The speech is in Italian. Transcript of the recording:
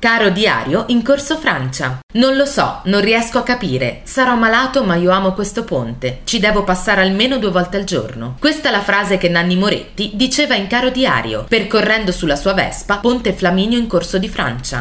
Caro diario in corso Francia. Non lo so, non riesco a capire. Sarò malato ma io amo questo ponte. Ci devo passare almeno due volte al giorno. Questa è la frase che Nanni Moretti diceva in Caro diario, percorrendo sulla sua Vespa Ponte Flaminio in corso di Francia.